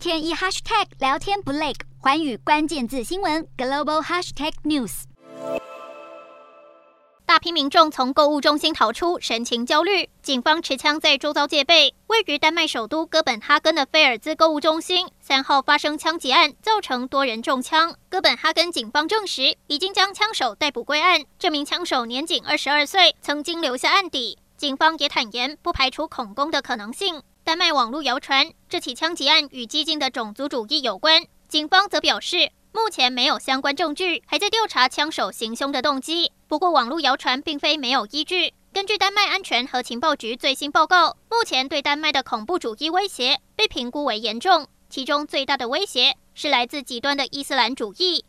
天一 hashtag 聊天不累，寰宇关键字新闻 global hashtag news。大批民众从购物中心逃出，神情焦虑。警方持枪在周遭戒备。位于丹麦首都哥本哈根的菲尔兹购物中心，三号发生枪击案，造成多人中枪。哥本哈根警方证实，已经将枪手逮捕归案。这名枪手年仅二十二岁，曾经留下案底。警方也坦言，不排除恐攻的可能性。丹麦网络谣传，这起枪击案与激进的种族主义有关。警方则表示，目前没有相关证据，还在调查枪手行凶的动机。不过，网络谣传并非没有依据。根据丹麦安全和情报局最新报告，目前对丹麦的恐怖主义威胁被评估为严重，其中最大的威胁是来自极端的伊斯兰主义。